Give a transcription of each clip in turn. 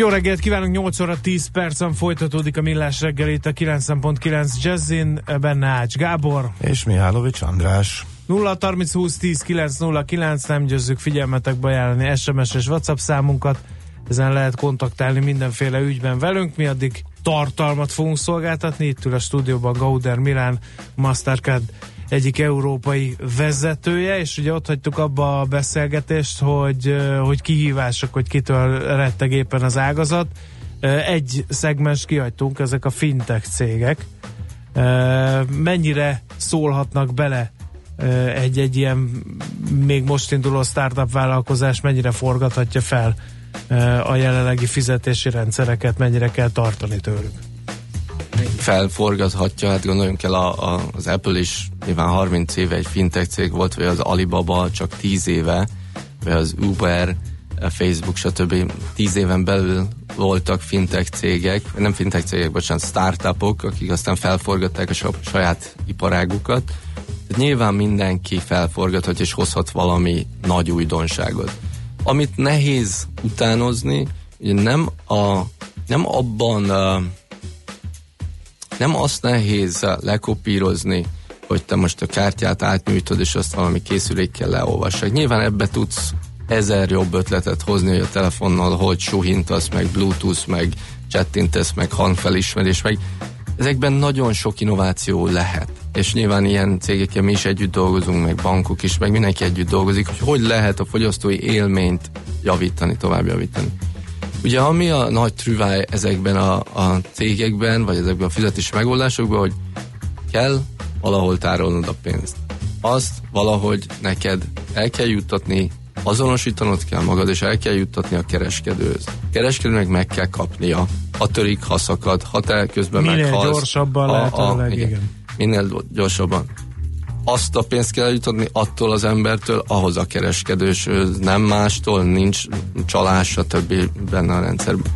Jó reggelt kívánunk, 8 óra 10 percen folytatódik a Millás reggeli itt a 90.9 Jazzin, benne Ács Gábor. És Mihálovics András. 0 30 20 10 909, nem győzzük figyelmetekbe ajánlani SMS és WhatsApp számunkat, ezen lehet kontaktálni mindenféle ügyben velünk, mi addig tartalmat fogunk szolgáltatni, itt ül a stúdióban Gauder Milán, Mastercard egyik európai vezetője, és ugye ott hagytuk abba a beszélgetést, hogy, hogy kihívások, hogy kitől retteg éppen az ágazat. Egy szegmens kihagytunk, ezek a fintech cégek. Mennyire szólhatnak bele egy-egy ilyen még most induló startup vállalkozás, mennyire forgathatja fel a jelenlegi fizetési rendszereket, mennyire kell tartani tőlük? Felforgathatja, hát gondoljunk el a, a, az Apple is nyilván 30 éve egy fintech cég volt, vagy az Alibaba csak 10 éve, vagy az Uber, Facebook, stb. 10 éven belül voltak fintech cégek, nem fintech cégek, bocsánat, startupok, akik aztán felforgatták a saját iparágukat. Tehát nyilván mindenki felforgathat és hozhat valami nagy újdonságot. Amit nehéz utánozni, ugye nem, a, nem abban uh, nem azt nehéz lekopírozni, hogy te most a kártyát átnyújtod, és azt valami készülékkel leolvassák. Nyilván ebbe tudsz ezer jobb ötletet hozni, hogy a telefonnal hogy suhintasz, meg bluetooth, meg chattintesz, meg hangfelismerés, meg ezekben nagyon sok innováció lehet. És nyilván ilyen cégekkel mi is együtt dolgozunk, meg bankok is, meg mindenki együtt dolgozik, hogy hogy lehet a fogyasztói élményt javítani, tovább javítani. Ugye ami a nagy trüváj ezekben a, a cégekben, vagy ezekben a fizetési megoldásokban, hogy kell valahol tárolnod a pénzt. Azt valahogy neked el kell juttatni, azonosítanod kell magad, és el kell juttatni a kereskedőhöz. A kereskedőnek meg kell kapnia, ha törik, ha szakad, ha te közben Minél meghalsz. gyorsabban a, lehet a, a, igen. igen. Minél gyorsabban azt a pénzt kell eljutatni attól az embertől, ahhoz a kereskedős, nem mástól, nincs csalás, stb. benne a rendszerben.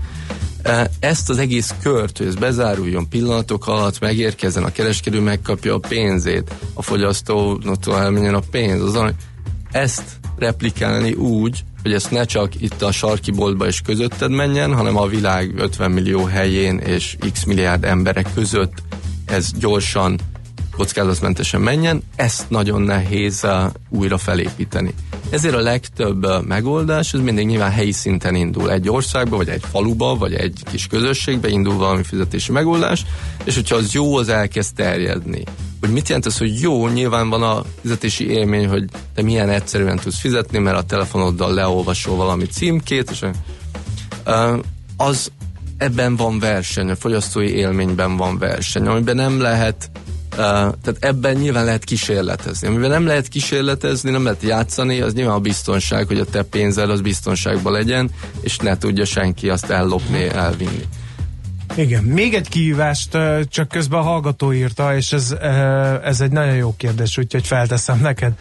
E, ezt az egész kört, hogy ez bezáruljon pillanatok alatt, megérkezzen a kereskedő, megkapja a pénzét, a fogyasztótól elmenjen a pénz, azon, ezt replikálni úgy, hogy ezt ne csak itt a sarki boltba és közötted menjen, hanem a világ 50 millió helyén és x milliárd emberek között ez gyorsan kockázatmentesen menjen, ezt nagyon nehéz uh, újra felépíteni. Ezért a legtöbb uh, megoldás, ez mindig nyilván helyi szinten indul. Egy országba, vagy egy faluba, vagy egy kis közösségbe indul valami fizetési megoldás, és hogyha az jó, az elkezd terjedni. Hogy mit jelent ez, hogy jó, nyilván van a fizetési élmény, hogy te milyen egyszerűen tudsz fizetni, mert a telefonoddal leolvasol valami címkét, és uh, az ebben van verseny, a fogyasztói élményben van verseny, amiben nem lehet tehát ebben nyilván lehet kísérletezni. Amivel nem lehet kísérletezni, nem lehet játszani, az nyilván a biztonság, hogy a te pénzed az biztonságban legyen, és ne tudja senki azt ellopni, elvinni. Igen, még egy kihívást csak közben a hallgató írta, és ez, ez egy nagyon jó kérdés, úgyhogy felteszem neked.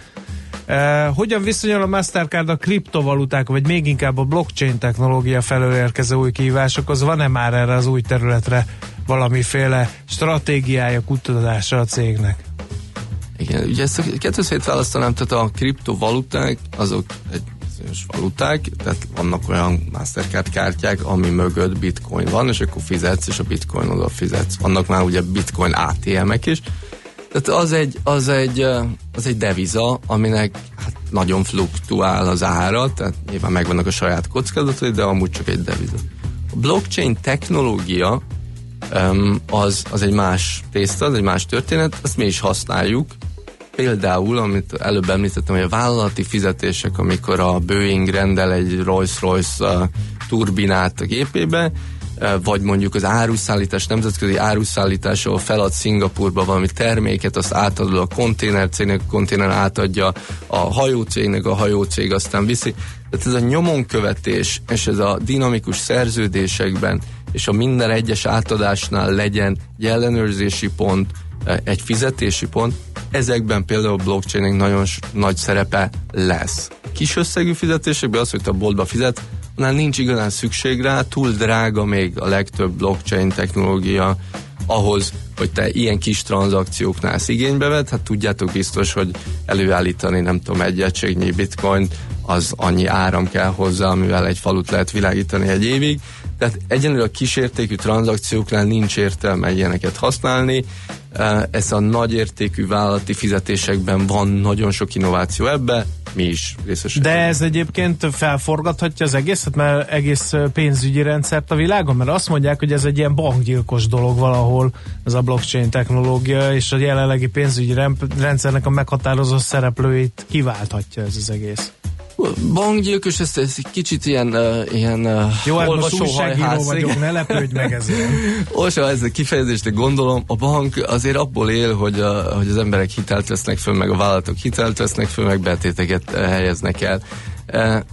Hogyan viszonyul a Mastercard a kriptovaluták, vagy még inkább a blockchain technológia felől érkező új kihívásokhoz? Van-e már erre az új területre valamiféle stratégiája, kutatása a cégnek? Igen, ugye ezt a kettőt szétválasztanám, tehát a kriptovaluták, azok egy bizonyos valuták, tehát vannak olyan Mastercard kártyák, ami mögött bitcoin van, és akkor fizetsz, és a bitcoin oda fizetsz. Vannak már ugye bitcoin ATM-ek is, tehát az egy, az egy, az egy deviza, aminek hát nagyon fluktuál az ára, tehát nyilván megvannak a saját kockázatai, de amúgy csak egy deviza. A blockchain technológia az, az egy más tészta, az egy más történet, azt mi is használjuk. Például, amit előbb említettem, hogy a vállalati fizetések, amikor a Boeing rendel egy Rolls-Royce turbinát a gépébe, vagy mondjuk az áruszállítás, nemzetközi áruszállítás, ahol felad Szingapurba valami terméket, azt átadod a konténercégnek, a konténer átadja a hajócégnek, a hajócég aztán viszi. Tehát ez a nyomonkövetés és ez a dinamikus szerződésekben és a minden egyes átadásnál legyen egy ellenőrzési pont, egy fizetési pont, ezekben például a blockchaining nagyon nagy szerepe lesz. Kis összegű fizetésekben az, hogy te a boltba fizet, annál nincs igazán szükség rá, túl drága még a legtöbb blockchain technológia ahhoz, hogy te ilyen kis tranzakcióknál ezt igénybe vedd, hát tudjátok biztos, hogy előállítani nem tudom egy egységnyi bitcoin, az annyi áram kell hozzá, amivel egy falut lehet világítani egy évig, tehát egyenlőre a kísértékű tranzakcióknál nincs értelme ilyeneket használni. Ez a nagyértékű vállalati fizetésekben van nagyon sok innováció ebbe, mi is részesek. De ez egyébként felforgathatja az egészet, mert egész pénzügyi rendszert a világon, mert azt mondják, hogy ez egy ilyen bankgyilkos dolog valahol, ez a blockchain technológia, és a jelenlegi pénzügyi rendszernek a meghatározó szereplőit kiválthatja ez az egész. Bankgyilkos, ez, ez egy kicsit ilyen, uh, ilyen uh, Jó, hát most újságíró vagyok, ne lepődj meg ezért. Olsa, ez a kifejezést gondolom, a bank azért abból él, hogy, a, hogy az emberek hitelt vesznek föl, meg a vállalatok hitelt vesznek föl, meg betéteket helyeznek el.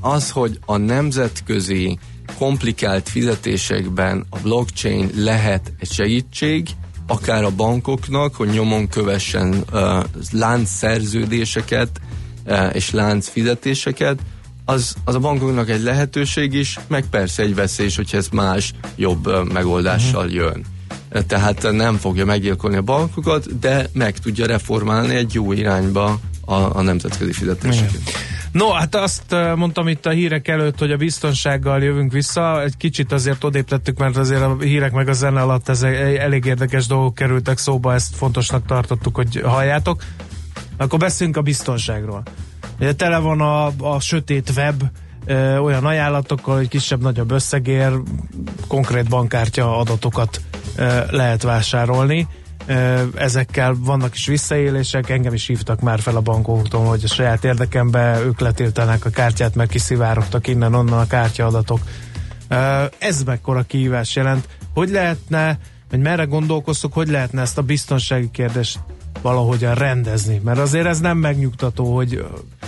Az, hogy a nemzetközi komplikált fizetésekben a blockchain lehet egy segítség, akár a bankoknak, hogy nyomon kövessen uh, láncszerződéseket, és lánc fizetéseket, az, az a bankoknak egy lehetőség is, meg persze egy veszély is, hogyha ez más, jobb e, megoldással uh-huh. jön. E, tehát nem fogja meggyilkolni a bankokat, de meg tudja reformálni egy jó irányba a, a nemzetközi fizetéseket. Igen. No, hát azt mondtam itt a hírek előtt, hogy a biztonsággal jövünk vissza. Egy kicsit azért odébb tettük, mert azért a hírek meg a zene alatt ez elég érdekes dolgok kerültek szóba, ezt fontosnak tartottuk, hogy halljátok. Akkor beszélünk a biztonságról. Ugye tele van a, a sötét web ö, olyan ajánlatokkal, hogy kisebb-nagyobb összegér konkrét bankkártya adatokat ö, lehet vásárolni. Ö, ezekkel vannak is visszaélések, engem is hívtak már fel a bankoktól, hogy a saját érdekembe ők letiltanak a kártyát, mert kiszivárogtak innen-onnan a kártyaadatok. Ö, ez mekkora kihívás jelent. Hogy lehetne, vagy merre gondolkoztok, hogy lehetne ezt a biztonsági kérdést valahogyan rendezni, mert azért ez nem megnyugtató, hogy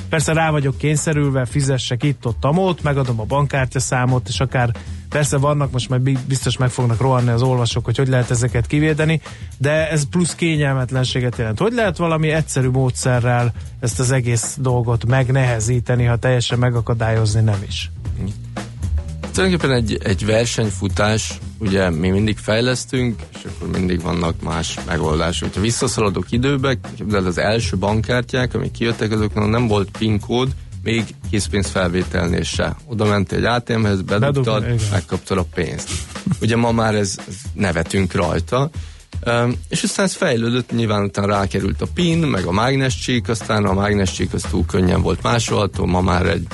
persze rá vagyok kényszerülve, fizessek itt-ott, amót, megadom a bankkártya számot, és akár persze vannak, most majd biztos meg fognak rohanni az olvasók, hogy hogy lehet ezeket kivédeni, de ez plusz kényelmetlenséget jelent. Hogy lehet valami egyszerű módszerrel ezt az egész dolgot megnehezíteni, ha teljesen megakadályozni nem is? Tulajdonképpen egy, egy versenyfutás, ugye mi mindig fejlesztünk, és akkor mindig vannak más megoldások. Ha visszaszaladok időbe, de az első bankkártyák, amik kijöttek, azoknak nem volt PIN kód, még készpénz felvételnél se. Oda mentél egy ATM-hez, bedugtad, megkaptad a pénzt. Ugye ma már ez, nevetünk rajta, Um, és aztán ez fejlődött, nyilván utána rákerült a PIN, meg a mágnescsík, aztán a mágnescsík az túl könnyen volt másolható, ma már egy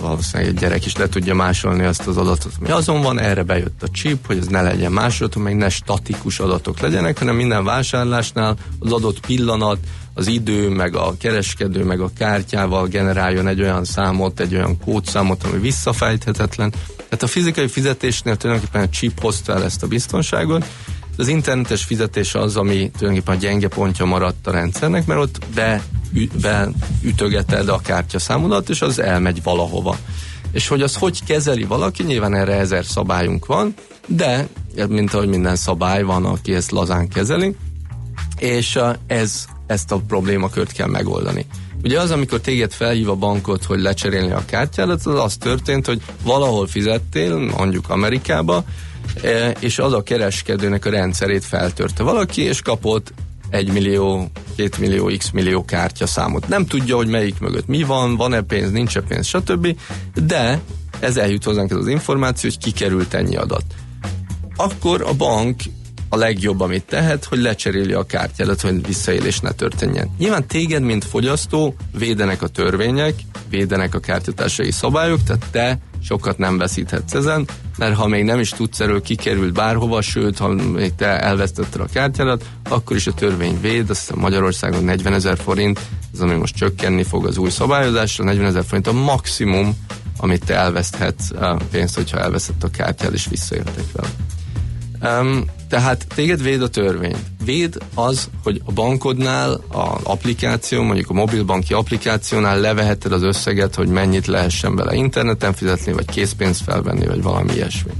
valószínűleg egy gyerek is le tudja másolni azt az adatot, ami azon van, erre bejött a chip, hogy ez ne legyen másolható, meg ne statikus adatok legyenek, hanem minden vásárlásnál az adott pillanat, az idő, meg a kereskedő, meg a kártyával generáljon egy olyan számot, egy olyan kódszámot, ami visszafejthetetlen. Tehát a fizikai fizetésnél tulajdonképpen a chip hozta el ezt a biztonságot, az internetes fizetés az, ami tulajdonképpen a gyenge pontja maradt a rendszernek, mert ott be, beütögeted a kártyaszámodat, és az elmegy valahova. És hogy az hogy kezeli valaki, nyilván erre ezer szabályunk van, de mint ahogy minden szabály van, aki ezt lazán kezeli, és ez, ezt a problémakört kell megoldani. Ugye az, amikor téged felhív a bankot, hogy lecserélni a kártyádat, az az történt, hogy valahol fizettél, mondjuk Amerikába, E, és az a kereskedőnek a rendszerét feltörte valaki, és kapott egy millió, két millió, x millió kártya számot. Nem tudja, hogy melyik mögött mi van, van-e pénz, nincs-e pénz, stb. De ez eljut hozzánk ez az információ, hogy kikerült ennyi adat. Akkor a bank a legjobb, amit tehet, hogy lecseréli a kártyádat, hogy visszaélés ne történjen. Nyilván téged, mint fogyasztó, védenek a törvények, védenek a kártyatársai szabályok, tehát te sokat nem veszíthetsz ezen, mert ha még nem is tudsz erről kikerült bárhova, sőt, ha még te elvesztetted a kártyádat, akkor is a törvény véd, azt Magyarországon 40 ezer forint, ez ami most csökkenni fog az új szabályozásra, 40 ezer forint a maximum, amit te elveszthetsz a pénzt, hogyha elveszett a kártyád és visszaéltek vele. Tehát téged véd a törvény. Véd az, hogy a bankodnál, a applikáció, mondjuk a mobilbanki applikációnál leveheted az összeget, hogy mennyit lehessen vele interneten fizetni, vagy készpénzt felvenni, vagy valami ilyesmi.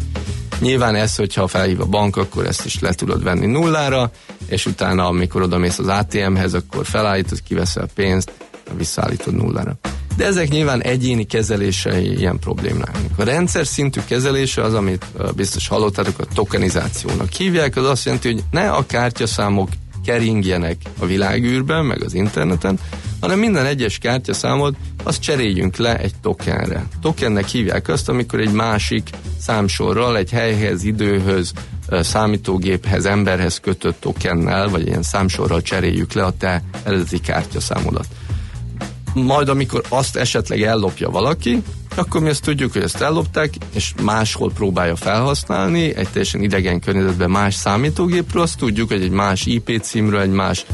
Nyilván ez, hogyha felhív a bank, akkor ezt is le tudod venni nullára, és utána, amikor odamész az ATM-hez, akkor felállítod, kiveszel pénzt, visszaállítod nullára. De ezek nyilván egyéni kezelései ilyen problémák. A rendszer szintű kezelése az, amit biztos hallottátok, a tokenizációnak hívják, az azt jelenti, hogy ne a kártyaszámok keringjenek a világűrben, meg az interneten, hanem minden egyes kártyaszámot azt cseréljünk le egy tokenre. Tokennek hívják azt, amikor egy másik számsorral, egy helyhez, időhöz, számítógéphez, emberhez kötött tokennel, vagy ilyen számsorral cseréljük le a te eredeti kártyaszámodat. Majd amikor azt esetleg ellopja valaki, akkor mi ezt tudjuk, hogy ezt ellopták, és máshol próbálja felhasználni, egy teljesen idegen környezetben más számítógépről, azt tudjuk, hogy egy más IP címről, egy más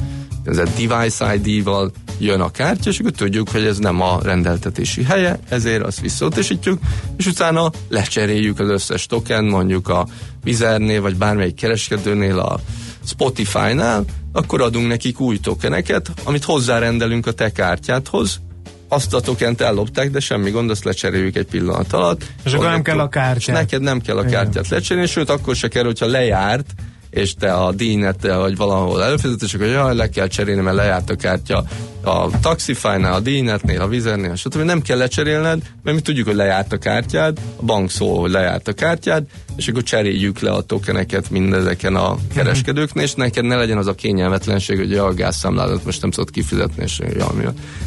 ez a device ID-val jön a kártya, és akkor tudjuk, hogy ez nem a rendeltetési helye, ezért azt visszautasítjuk, és utána lecseréljük az összes token, mondjuk a Vizernél, vagy bármelyik kereskedőnél, a Spotify-nál, akkor adunk nekik új tokeneket, amit hozzárendelünk a te kártyádhoz, azt a tokent ellopták, de semmi gond, azt lecseréljük egy pillanat alatt. És akkor nem kell a kártyát. És neked nem kell a kártyát lecserélni, sőt akkor se kell, hogyha lejárt, és te a díjnettel vagy valahol előfizetsz, és akkor jaj, le kell cserélni, mert lejárt a kártya a Taxify-nál, a díjnetnél, a Vizernél, stb. Nem kell lecserélned, mert mi tudjuk, hogy lejárt a kártyád, a bank szól, hogy lejárt a kártyád, és akkor cseréljük le a tokeneket mindezeken a kereskedőknél, és neked ne legyen az a kényelmetlenség, hogy a gázszámládat most nem tudod kifizetni, és jaj, mi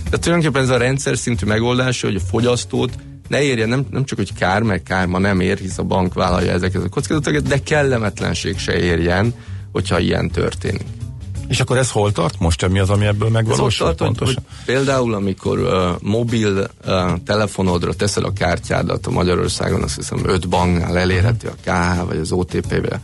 De tulajdonképpen ez a rendszer szintű megoldás, hogy a fogyasztót ne érje nem, nem csak, hogy kár, meg kár ma nem ér, hisz a bank vállalja ezeket a kockázatokat, de kellemetlenség se érjen, hogyha ilyen történik. És akkor ez hol tart most? Mi az, ami ebből megvalósul? Ez tart, hogy, hogy például, amikor uh, mobil uh, telefonodra teszed a kártyádat a Magyarországon, azt hiszem öt banknál elérhető a KH, vagy az OTP-be,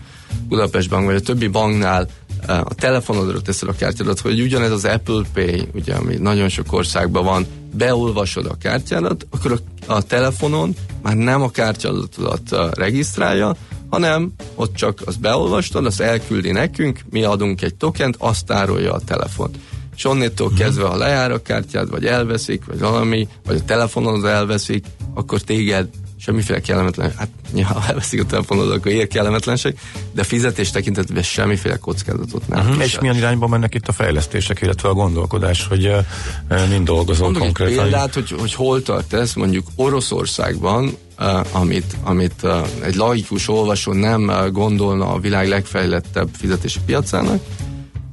Budapest Bank, vagy a többi banknál a telefonodra teszed a kártyádat, hogy ugyanez az Apple Pay, ugye, ami nagyon sok országban van, beolvasod a kártyádat, akkor a, a telefonon már nem a kártyadatodat uh, regisztrálja, hanem ott csak azt beolvastad, azt elküldi nekünk, mi adunk egy tokent, azt tárolja a telefon. És onnétól uh-huh. kezdve, ha lejár a kártyád, vagy elveszik, vagy valami, vagy a telefonod elveszik, akkor téged semmiféle kellemetlen, hát ha elveszik a telefonod, akkor ér kellemetlenség, de fizetés tekintetében semmiféle kockázatot nem. Uh-huh. És milyen irányba mennek itt a fejlesztések, illetve a gondolkodás, hogy uh, mind dolgozol Mondok konkrétan? példát, hogy, hogy hol tart ez, mondjuk Oroszországban, uh, amit, amit uh, egy laikus olvasó nem uh, gondolna a világ legfejlettebb fizetési piacának,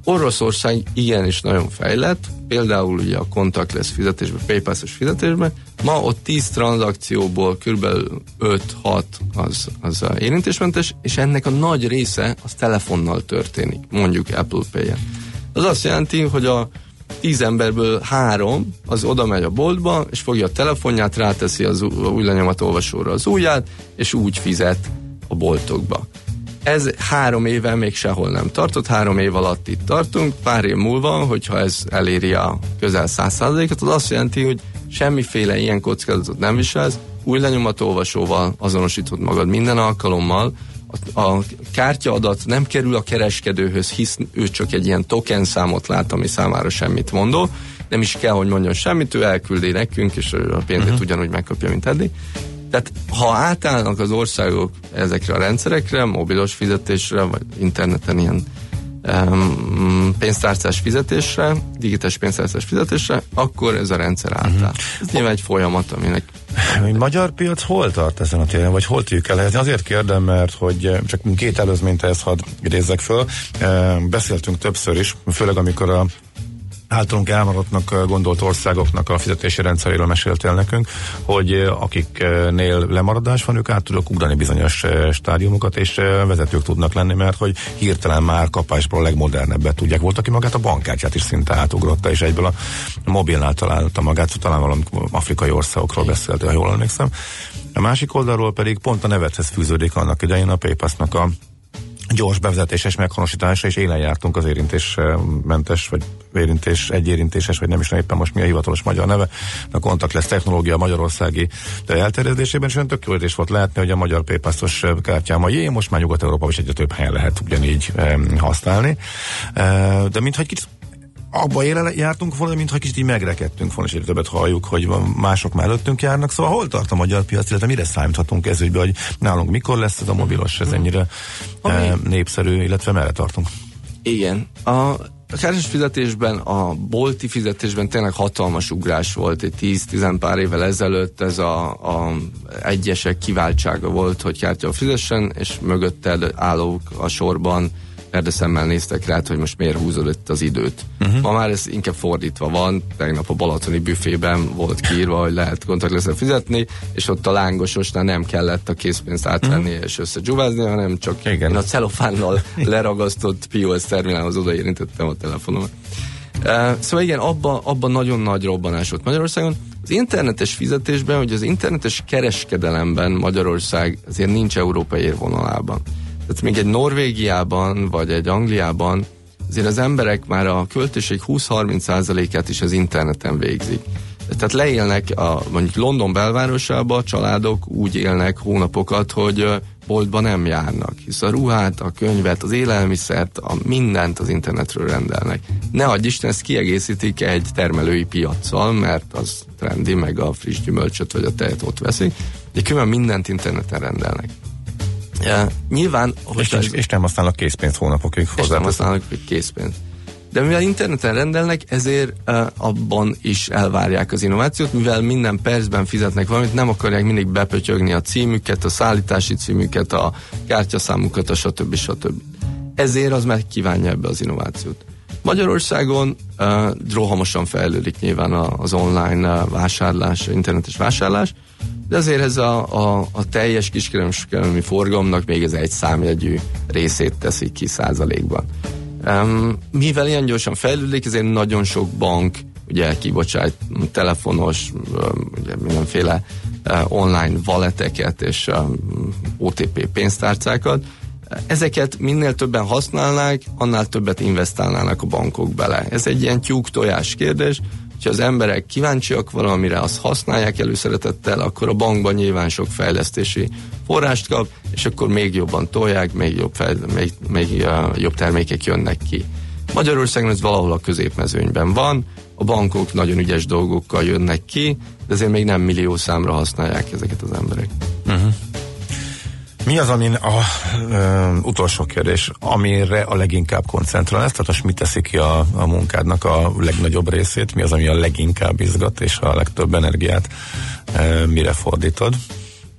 Oroszország igenis nagyon fejlett, például ugye a contactless fizetésben, paypass fizetésben, ma ott 10 tranzakcióból kb. 5-6 az, az érintésmentes, és ennek a nagy része az telefonnal történik, mondjuk Apple Pay-en. Az azt jelenti, hogy a 10 emberből három az oda megy a boltba, és fogja a telefonját, ráteszi az új olvasóra az ujját, és úgy fizet a boltokba. Ez három éve még sehol nem tartott, három év alatt itt tartunk, pár év múlva, hogyha ez eléri a közel száz százalékot, az azt jelenti, hogy semmiféle ilyen kockázatot nem viselsz, új lenyomatolvasóval azonosítod magad minden alkalommal, a, a kártyaadat nem kerül a kereskedőhöz, hisz ő csak egy ilyen token számot lát, ami számára semmit mondó, nem is kell, hogy mondjon semmit, ő elküldi nekünk, és a pénzét uh-huh. ugyanúgy megkapja, mint eddig. Tehát ha átállnak az országok ezekre a rendszerekre, mobilos fizetésre, vagy interneten ilyen um, pénztárcás fizetésre, digitális pénztárcás fizetésre, akkor ez a rendszer átáll. Uh-huh. Ez nyilván egy folyamat, aminek a magyar piac hol tart ezen a téren, vagy hol tudjuk elhelyezni? Azért kérdem, mert hogy csak két előzményt ehhez hadd idézzek föl. Beszéltünk többször is, főleg amikor a általunk elmaradottnak gondolt országoknak a fizetési rendszeréről meséltél nekünk, hogy akiknél lemaradás van, ők át tudok ugrani bizonyos stádiumokat, és vezetők tudnak lenni, mert hogy hirtelen már kapásból a legmodernebbet tudják. Volt, aki magát a bankkártyát is szinte átugrotta, és egyből a mobilnál találta magát, talán valami afrikai országokról beszélt, ha jól emlékszem. A másik oldalról pedig pont a nevethez fűződik annak idején a PayPass-nak a gyors bevezetéses meghonosítása, és élen jártunk az érintésmentes, vagy érintés, egyérintéses, vagy nem is éppen most mi a hivatalos magyar neve, a kontakt lesz technológia magyarországi elterjedésében, és olyan tök jó volt látni, hogy a magyar paypass kártyám a jé, most már Nyugat-Európa is egyre több helyen lehet ugyanígy használni. De mintha egy kicsit abba éle jártunk volna, mintha kicsit így megrekedtünk volna, és egyre többet halljuk, hogy mások már előttünk járnak. Szóval hol tart a magyar piac, illetve mire számíthatunk ez ügybe, hogy nálunk mikor lesz ez a mobilos, ez ennyire e, népszerű, illetve merre tartunk? Igen. A a kártyás fizetésben, a bolti fizetésben tényleg hatalmas ugrás volt egy 10-10 pár évvel ezelőtt, ez a, a egyesek kiváltsága volt, hogy kártya fizessen, és mögötted állók a sorban erdeszemmel néztek rá, hogy most miért húzod itt az időt. Uh-huh. Ma már ez inkább fordítva van, tegnap a Balatoni büfében volt kiírva, hogy lehet kontaktleszel fizetni, és ott a lángososnál nem kellett a készpénzt átvenni uh-huh. és összegyuvázni, hanem csak Igen. én a celofánnal leragasztott POS terminálhoz odaérintettem a telefonomat. Uh, szóval igen, abban abba nagyon nagy robbanás volt Magyarországon. Az internetes fizetésben, hogy az internetes kereskedelemben Magyarország azért nincs európai érvonalában. Tehát még egy Norvégiában, vagy egy Angliában azért az emberek már a költéség 20-30%-át is az interneten végzik. Tehát leélnek, a, mondjuk London belvárosában a családok úgy élnek hónapokat, hogy boltba nem járnak, hisz a ruhát, a könyvet, az élelmiszert, a mindent az internetről rendelnek. Ne adj Isten, ezt kiegészítik egy termelői piaccal, mert az trendi, meg a friss gyümölcsöt vagy a tejet ott veszik, de különben mindent interneten rendelnek. Ja, nyilván... És, ez, és nem használnak készpénzt hónapokig hozzá. És nem használnak készpénzt. De mivel interneten rendelnek, ezért uh, abban is elvárják az innovációt, mivel minden percben fizetnek valamit, nem akarják mindig bepötyögni a címüket, a szállítási címüket, a kártyaszámukat, a stb. stb. Ezért az meg kívánja ebbe az innovációt. Magyarországon uh, rohamosan fejlődik nyilván az online vásárlás, internetes vásárlás, de azért ez a, a, a teljes kiskereskedelmi forgalomnak még ez egy számjegyű részét teszi ki százalékban. Um, mivel ilyen gyorsan fejlődik, ezért nagyon sok bank ugye kibocsát telefonos, ugye mindenféle uh, online valeteket és OTP pénztárcákat. Ezeket minél többen használnák, annál többet investálnának a bankok bele. Ez egy ilyen tyúk tojás kérdés, hogyha az emberek kíváncsiak valamire, azt használják előszeretettel, akkor a bankban nyilván sok fejlesztési forrást kap, és akkor még jobban tolják, még jobb, fejl, még, még uh, jobb termékek jönnek ki. Magyarországon ez valahol a középmezőnyben van, a bankok nagyon ügyes dolgokkal jönnek ki, de azért még nem millió számra használják ezeket az emberek. Uh-huh. Mi az, amin a ö, utolsó kérdés, amire a leginkább koncentrálsz, tehát most mi teszi ki a, a munkádnak a legnagyobb részét, mi az, ami a leginkább izgat, és a legtöbb energiát ö, mire fordítod?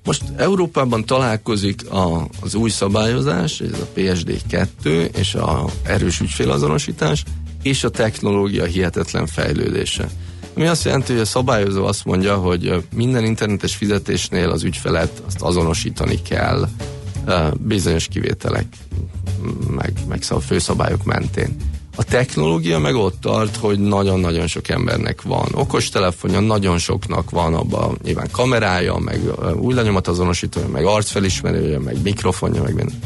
Most Európában találkozik a, az új szabályozás, ez a PSD2 és a erős ügyfélazonosítás, és a technológia hihetetlen fejlődése. Ami azt jelenti, hogy a szabályozó azt mondja, hogy minden internetes fizetésnél az ügyfelet azt azonosítani kell bizonyos kivételek, meg, meg szóval főszabályok mentén. A technológia meg ott tart, hogy nagyon-nagyon sok embernek van okostelefonja, nagyon soknak van abban nyilván kamerája, meg új azonosítója, meg arcfelismerője, meg mikrofonja, meg minden.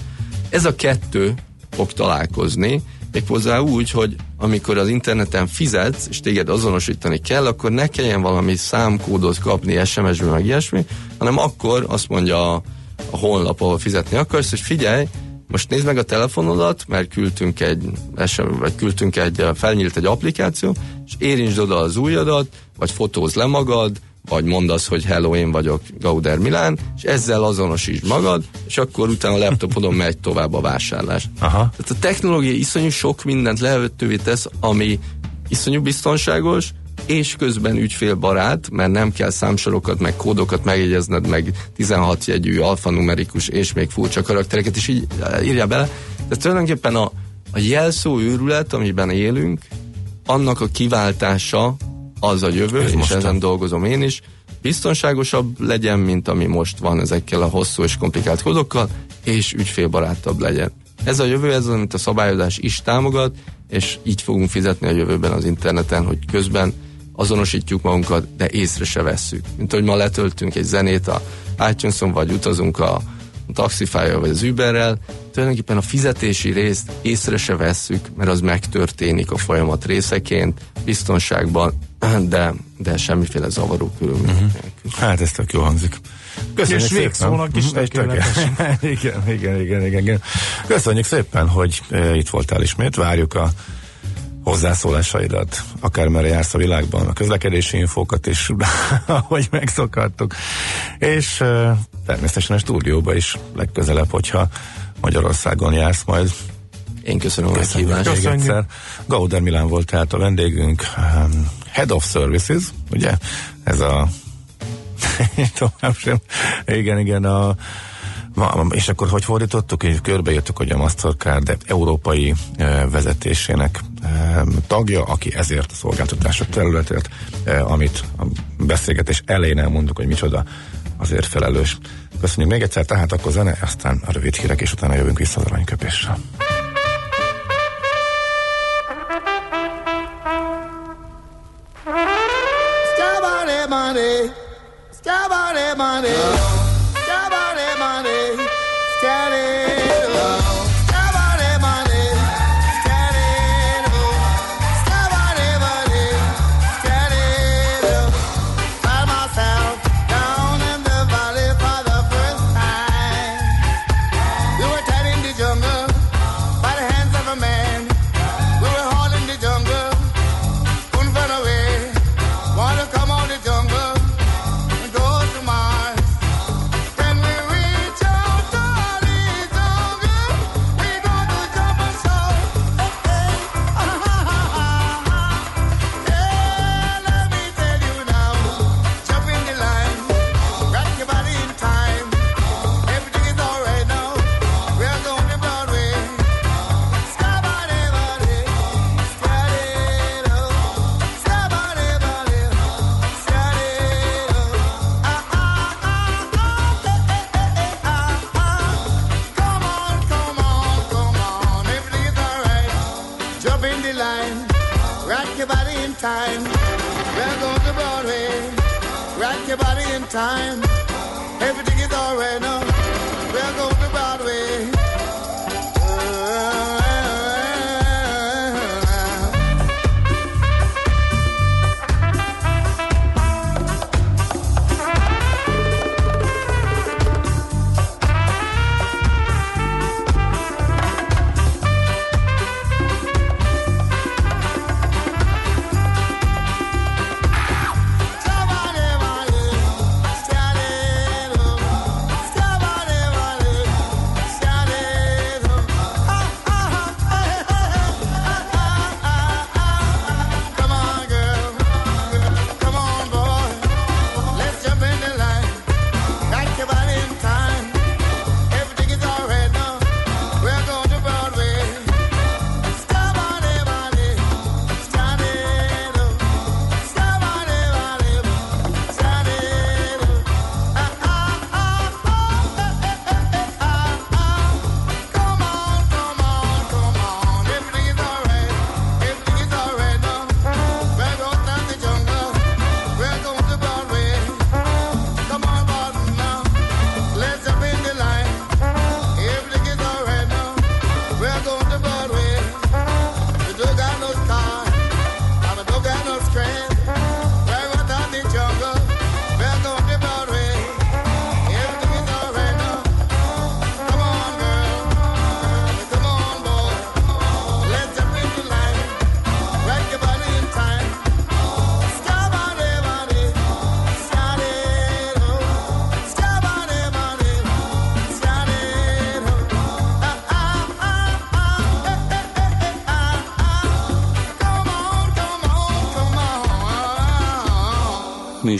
Ez a kettő fog találkozni, Méghozzá úgy, hogy amikor az interneten fizetsz, és téged azonosítani kell, akkor ne kelljen valami számkódot kapni SMS-ben, meg ilyesmi, hanem akkor azt mondja a, a honlap, ahol fizetni akarsz, és figyelj, most nézd meg a telefonodat, mert küldtünk egy, vagy küldtünk egy, felnyílt egy applikáció, és érintsd oda az ujjadat, vagy fotóz le magad, vagy mondd azt, hogy hello, én vagyok Gauder Milán, és ezzel azonosítsd magad, és akkor utána a laptopodon megy tovább a vásárlás. Aha. Tehát a technológia iszonyú sok mindent lehetővé tesz, ami iszonyú biztonságos, és közben ügyfélbarát, mert nem kell számsorokat, meg kódokat megjegyezned, meg 16 jegyű alfanumerikus és még furcsa karaktereket is így írja bele. De tulajdonképpen a, a jelszó őrület, amiben élünk, annak a kiváltása az a jövő, Ez és mostan. ezen dolgozom én is, biztonságosabb legyen, mint ami most van ezekkel a hosszú és komplikált kódokkal, és ügyfélbarátabb legyen. Ez a jövő, ez az, amit a szabályozás is támogat, és így fogunk fizetni a jövőben az interneten, hogy közben azonosítjuk magunkat, de észre se vesszük. Mint hogy ma letöltünk egy zenét a itunes vagy utazunk a taxify vagy az Uberrel, tulajdonképpen a fizetési részt észre se vesszük, mert az megtörténik a folyamat részeként, biztonságban, de, de semmiféle zavaró körülmények uh-huh. nélkül. Hát ez tök jó hangzik. Köszönjük és végszónak is mhm, igen, igen, igen, igen, igen. Köszönjük szépen, hogy e, itt voltál ismét. Várjuk a hozzászólásaidat, akár merre jársz a világban, a közlekedési infókat is, ahogy megszokhattuk. És uh, természetesen a stúdióba is legközelebb, hogyha Magyarországon jársz majd. Én köszönöm a meghívást. Köszönjük. Gauder Milán volt tehát a vendégünk, um, Head of Services, ugye? Ez a tovább sem. Igen, igen, a és akkor hogy fordítottuk, és körbeírtuk, hogy a Mastercard európai e, vezetésének e, tagja, aki ezért a szolgáltatások területért, e, amit a beszélgetés elején elmondtuk, hogy micsoda, azért felelős. Köszönjük még egyszer, tehát akkor zene, aztán a rövid hírek, és utána jövünk vissza az aranyköpéssel. Money, money, money.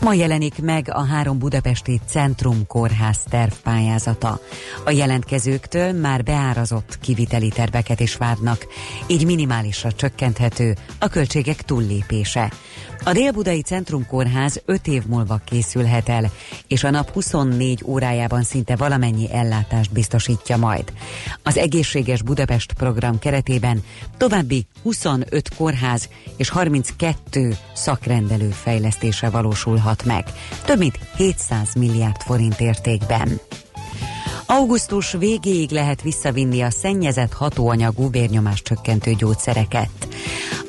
Ma jelenik meg a három budapesti Centrum Kórház tervpályázata. A jelentkezőktől már beárazott kiviteli terveket is várnak, így minimálisra csökkenthető a költségek túllépése. A Dél-Budai Centrum Kórház 5 év múlva készülhet el, és a nap 24 órájában szinte valamennyi ellátást biztosítja majd. Az Egészséges Budapest program keretében további 25 kórház és 32 szakrendelő fejlesztése valósulhat meg, több mint 700 milliárd forint értékben. Augusztus végéig lehet visszavinni a szennyezett hatóanyagú vérnyomás csökkentő gyógyszereket.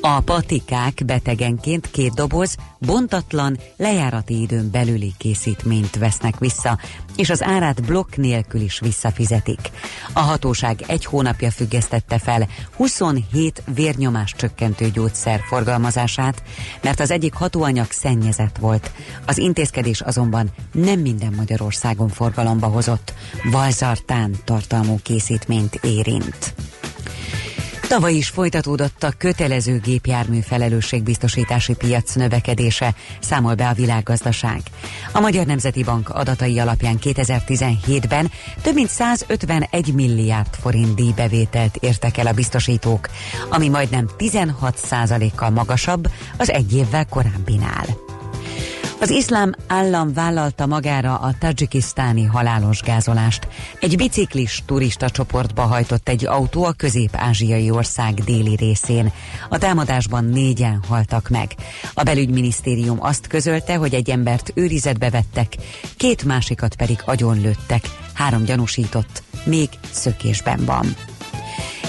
A patikák betegenként két doboz bontatlan, lejárati időn belüli készítményt vesznek vissza, és az árát blokk nélkül is visszafizetik. A hatóság egy hónapja függesztette fel 27 vérnyomás csökkentő gyógyszer forgalmazását, mert az egyik hatóanyag szennyezett volt. Az intézkedés azonban nem minden Magyarországon forgalomba hozott, valzartán tartalmú készítményt érint. Tavaly is folytatódott a kötelező gépjármű felelősségbiztosítási piac növekedése, számol be a világgazdaság. A Magyar Nemzeti Bank adatai alapján 2017-ben több mint 151 milliárd forint díjbevételt értek el a biztosítók, ami majdnem 16% kal magasabb az egy évvel korábbinál. Az iszlám állam vállalta magára a tajikisztáni halálos gázolást. Egy biciklis turista csoportba hajtott egy autó a közép-ázsiai ország déli részén. A támadásban négyen haltak meg. A belügyminisztérium azt közölte, hogy egy embert őrizetbe vettek, két másikat pedig agyonlőttek. Három gyanúsított még szökésben van.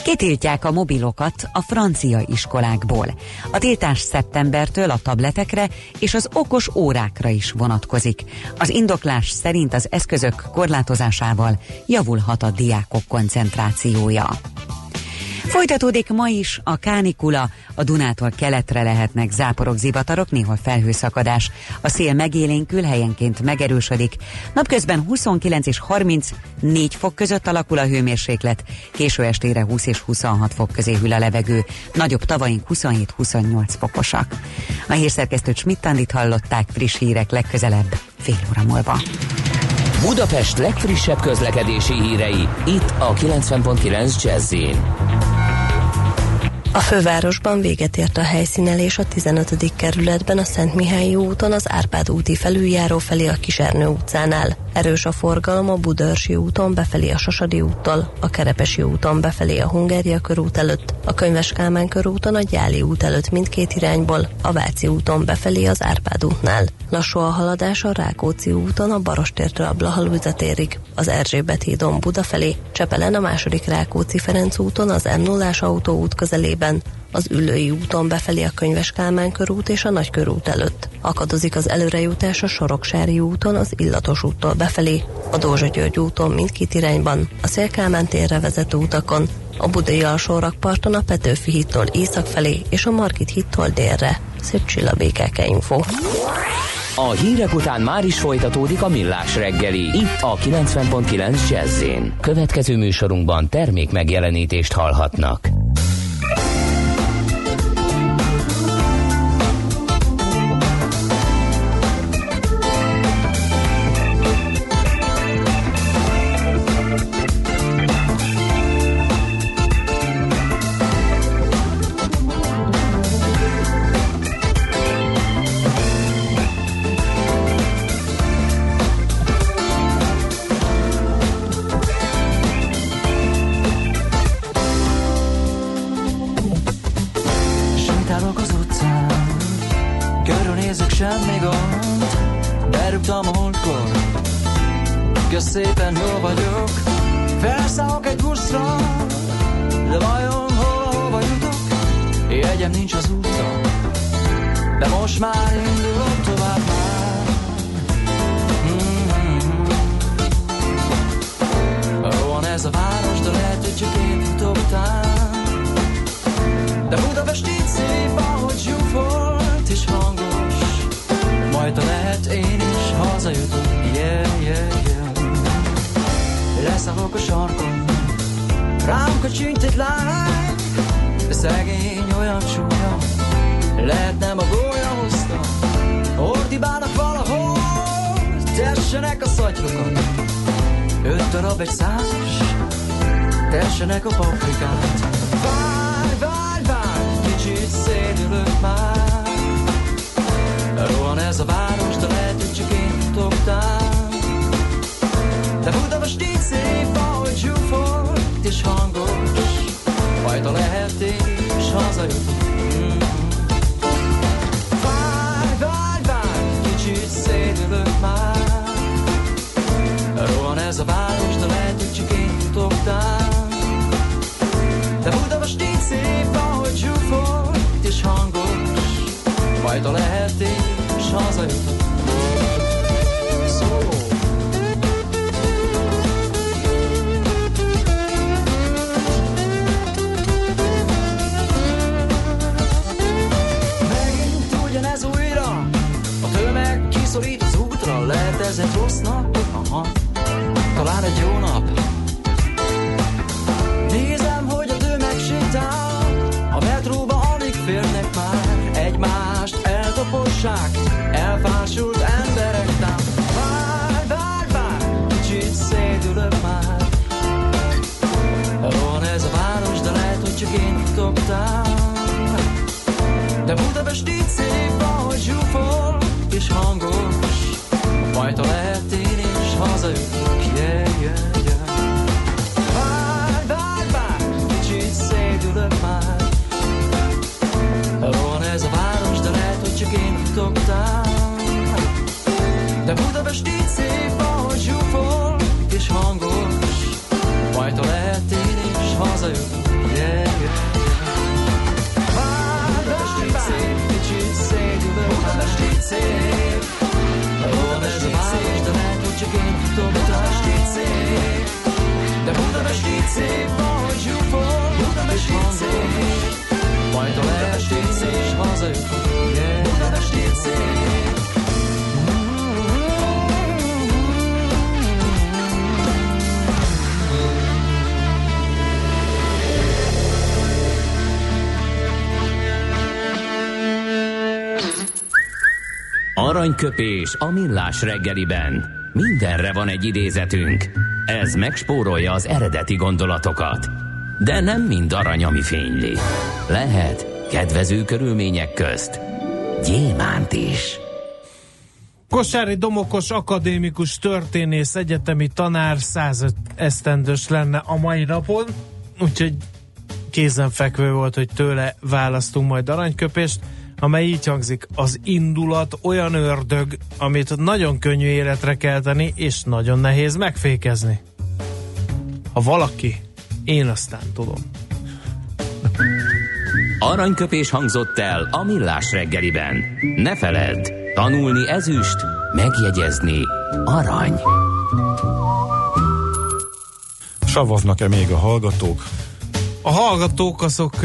Kitiltják a mobilokat a francia iskolákból. A tiltás szeptembertől a tabletekre és az okos órákra is vonatkozik. Az indoklás szerint az eszközök korlátozásával javulhat a diákok koncentrációja. Folytatódik ma is a kánikula, a Dunától keletre lehetnek záporok, zivatarok, néhol felhőszakadás. A szél megélénkül, helyenként megerősödik. Napközben 29 és 34 fok között alakul a hőmérséklet, késő estére 20 és 26 fok közé hűl a levegő. Nagyobb tavaink 27-28 fokosak. A hírszerkesztőt Schmidt hallották friss hírek legközelebb fél óra múlva. Budapest legfrissebb közlekedési hírei itt a 90.9 jazz a fővárosban véget ért a helyszínelés a 15. kerületben a Szent Mihály úton az Árpád úti felüljáró felé a Kisernő utcánál. Erős a forgalom a Budörsi úton befelé a Sasadi úttal, a Kerepesi úton befelé a Hungária körút előtt, a Könyves Kálmán körúton a Gyáli út előtt mindkét irányból, a Váci úton befelé az Árpád útnál. Lassú a haladás a Rákóczi úton a Barostértől a Blahalúzetérig, az Erzsébet hídon Buda felé, Csepelen a második Rákóczi Ferenc úton az m 0 autóút közelében, az Üllői úton befelé a Könyves Kálmán körút és a Nagykörút előtt. Akadozik az előrejutás a Soroksári úton az Illatos úttól befelé, a Dózsa György úton mindkét irányban, a Szélkálmán térre vezető utakon, a Budai alsó rakparton a Petőfi hittól észak felé és a Margit hittól délre. Szép csillabékeke info. A hírek után már is folytatódik a millás reggeli, itt a 90.9 jazz Következő műsorunkban termék megjelenítést hallhatnak. Tessenek a szatyrokat, öt darab egy százas, tessenek a paprikát. Várj, várj, várj, kicsit szédülök már. Rohan ez a város, de lehet, hogy csak én tudtam. De Budapest így szép, ahogy zsúfolt és hangos, fajta lehet és hazajut. Fajta lehet és hazajut. Szó. Megint ugyanez újra A tömeg kiszorít az útra Lehet ez egy rossz nap? Aha Talán egy jó nap de Budapest így szép, ahogy zsúfol és hangos. Fajta lehet én is hazajutok, yeah, yeah, yeah Várj, várj, várj, kicsit szédülök már. Rohan ez a város, de lehet, hogy csak én futogtál De Budapest Aranyköpés a millás reggeliben. Mindenre van egy idézetünk. Ez megspórolja az eredeti gondolatokat. De nem mind arany, ami fényli. Lehet kedvező körülmények közt gyémánt is. Kosári Domokos akadémikus történész egyetemi tanár 105 esztendős lenne a mai napon, úgyhogy kézenfekvő volt, hogy tőle választunk majd aranyköpést, amely így hangzik, az indulat olyan ördög, amit nagyon könnyű életre kelteni, és nagyon nehéz megfékezni. Ha valaki, én aztán tudom. Aranyköpés hangzott el a millás reggeliben. Ne feledd, tanulni ezüst, megjegyezni arany. Savaznak-e még a hallgatók? A hallgatók azok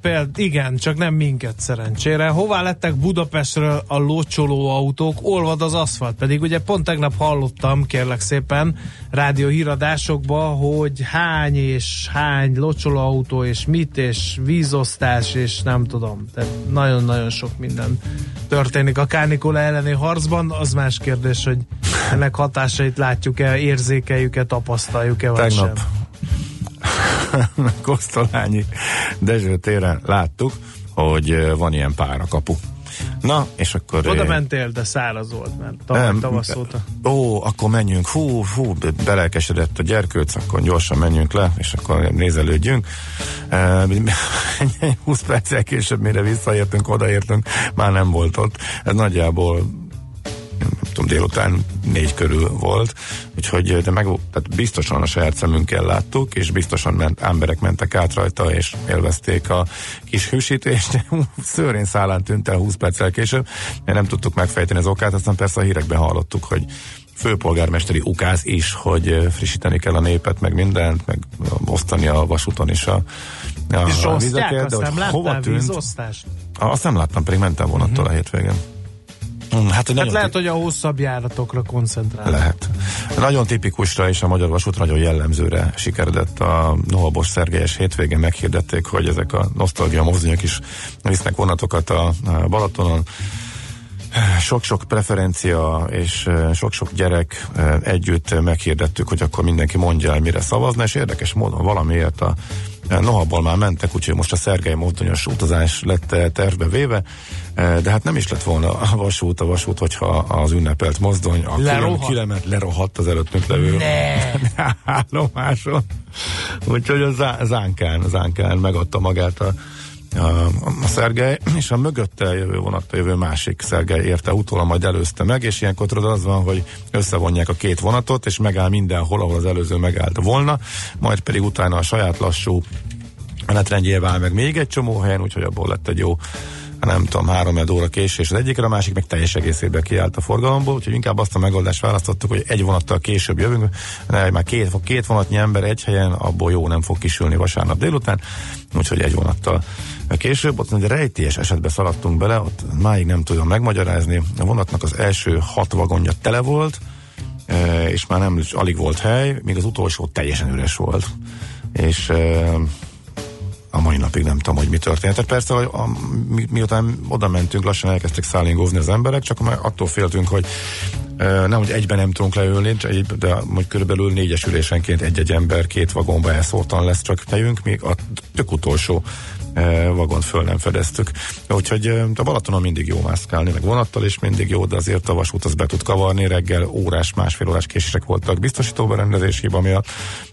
például, igen, csak nem minket szerencsére. Hová lettek Budapestről a locsoló autók? Olvad az aszfalt. Pedig ugye pont tegnap hallottam, kérlek szépen, rádió híradásokba, hogy hány és hány locsoló autó, és mit, és vízosztás, és nem tudom. Tehát nagyon-nagyon sok minden történik a kánikula elleni harcban. Az más kérdés, hogy ennek hatásait látjuk-e, érzékeljük-e, tapasztaljuk-e, vagy Tegnap sem. Kosztolányi Dezső téren láttuk, hogy van ilyen párakapu. Na, és akkor... Oda mentél, de száraz volt, mert tavaly tavasz óta. Ó, akkor menjünk, hú, hú, belelkesedett a gyerkőc, akkor gyorsan menjünk le, és akkor nézelődjünk. E, 20 perccel később, mire visszaértünk, odaértünk, már nem volt ott. Ez nagyjából nem tudom, délután négy körül volt, úgyhogy de meg, tehát biztosan a saját szemünkkel láttuk, és biztosan ment, emberek mentek át rajta, és élvezték a kis hűsítést. Szőrén szállán tűnt el 20 perccel később, mert nem tudtuk megfejteni az okát, aztán persze a hírekben hallottuk, hogy főpolgármesteri ukáz is, hogy frissíteni kell a népet, meg mindent, meg osztani a vasúton is a, a, és a vizeket, de hogy hova tűnt? Vízosztást? Azt nem láttam, pedig mentem vonattal uh-huh. a hétvégén. Hát, hogy hát lehet, t- hogy a hosszabb járatokra koncentrál. Lehet. Nagyon tipikusra és a Magyar Vasút nagyon jellemzőre sikeredett a Nohabos Szergelyes hétvégén meghirdették, hogy ezek a nosztalgia mozdonyok is visznek vonatokat a Balatonon. sok-sok preferencia és eh, sok-sok gyerek eh, együtt meghirdettük, hogy akkor mindenki mondja el, mire szavazna, és érdekes módon valamiért a Nohabból már mentek, úgyhogy most a Szergei mozdonyos utazás lett tervbe véve, de hát nem is lett volna a vasút, a vasút, hogyha az ünnepelt mozdony a Lerohadt. kilemet lerohadt az előttünk levő állomáson. Úgyhogy a zá- zánkán, zánkán megadta magát a a, a Szergely, és a mögötte jövő vonattal jövő másik Szergely érte utóla, majd előzte meg, és ilyenkor tudod az van, hogy összevonják a két vonatot, és megáll mindenhol, ahol az előző megállt volna, majd pedig utána a saját lassú menetrendjével meg még egy csomó helyen, úgyhogy abból lett egy jó nem tudom, három óra késés az egyikre, a másik meg teljes egészében kiállt a forgalomból, úgyhogy inkább azt a megoldást választottuk, hogy egy vonattal később jövünk, ne, már két, két vonatnyi ember egy helyen, abból jó nem fog kisülni vasárnap délután, úgyhogy egy vonattal később, ott egy rejtélyes esetbe szaladtunk bele, ott máig nem tudom megmagyarázni, a vonatnak az első hat vagonja tele volt, e, és már nem alig volt hely, még az utolsó teljesen üres volt. És e, a mai napig nem tudom, hogy mi történt. Tehát persze, hogy a, mi, miután oda mentünk, lassan elkezdtek szállingózni az emberek, csak már attól féltünk, hogy e, nem, hogy egyben nem tudunk leülni, de hogy körülbelül négyes ülésenként egy-egy ember két vagonba elszórtan lesz csak helyünk, még a tök utolsó e, vagont föl nem fedeztük. Úgyhogy e, a Balatonon mindig jó mászkálni, meg vonattal is mindig jó, de azért a vasút az be tud kavarni, reggel órás, másfél órás késések voltak biztosítóberendezés hiba miatt,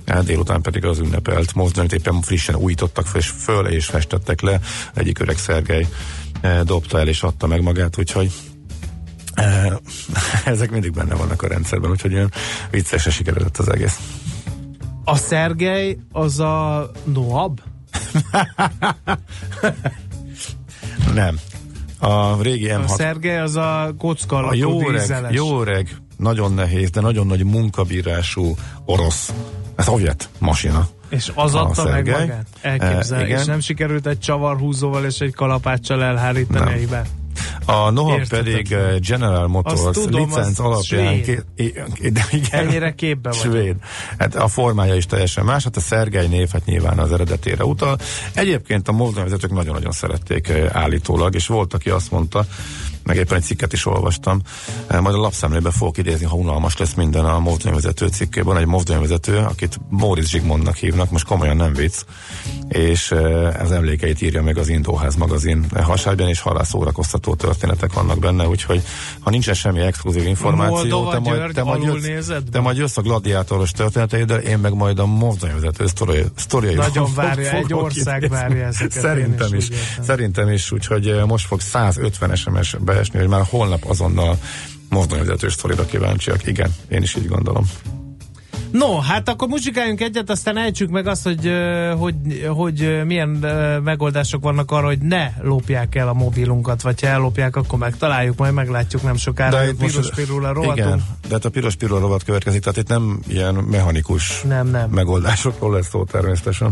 e, délután pedig az ünnepelt mozdonyt éppen frissen újítottak föl, és föl és festettek le. Egyik öreg Szergely e, dobta el és adta meg magát, úgyhogy ezek mindig benne vannak a rendszerben, úgyhogy ilyen viccesre sikeredett az egész. A Szergej az a Noab? Nem. A régi M6... A Szergej az a kocka a jó öreg, jó öreg, nagyon nehéz, de nagyon nagy munkabírású orosz, ez szovjet masina. És az A adta meg Szergej. magát? Elképzel. E, igen. és nem sikerült egy csavarhúzóval és egy kalapáccsal elhárítani Nem. egybe? A Noha pedig eh, General Motors Azt tudom, licenc alapján svéd. ké- de igen, Ennyire képbe vagy. Svéd. Hát a formája is teljesen más, hát a Szergely név hát nyilván az eredetére utal. Egyébként a mozdonyvezetők nagyon-nagyon szerették eh, állítólag, és volt, aki azt mondta, meg éppen egy cikket is olvastam, majd a lapszemlébe fogok idézni, ha unalmas lesz minden a mozdonyvezető cikkében, egy mozdonyvezető, akit Móricz Zsigmondnak hívnak, most komolyan nem vicc, és az emlékeit írja meg az Indóház magazin hasábján, és halászórakoztató történetek vannak benne, úgyhogy ha nincsen semmi exkluzív információ, Moldova, te majd, te, majd jössz, nézed te majd jössz a gladiátoros történeteiddel, én meg majd a mozdonyvezető sztori, sztoriaival Nagyon várja, egy ország várja ezeket, Szerintem is. is, szerintem is, úgyhogy most fog 150 SMS beesni, hogy már holnap azonnal mozdonyvezető sztorira kíváncsiak. Igen, én is így gondolom. No, hát akkor muzsikáljunk egyet, aztán ejtsük meg azt, hogy, hogy, hogy milyen megoldások vannak arra, hogy ne lopják el a mobilunkat, vagy ha ellopják, akkor megtaláljuk, majd meglátjuk nem sokára. itt most- Piros pirula rovatunk. Igen, de hát a piros pirula rovat következik, tehát itt nem ilyen mechanikus Nem, nem. megoldásokról lesz szó természetesen.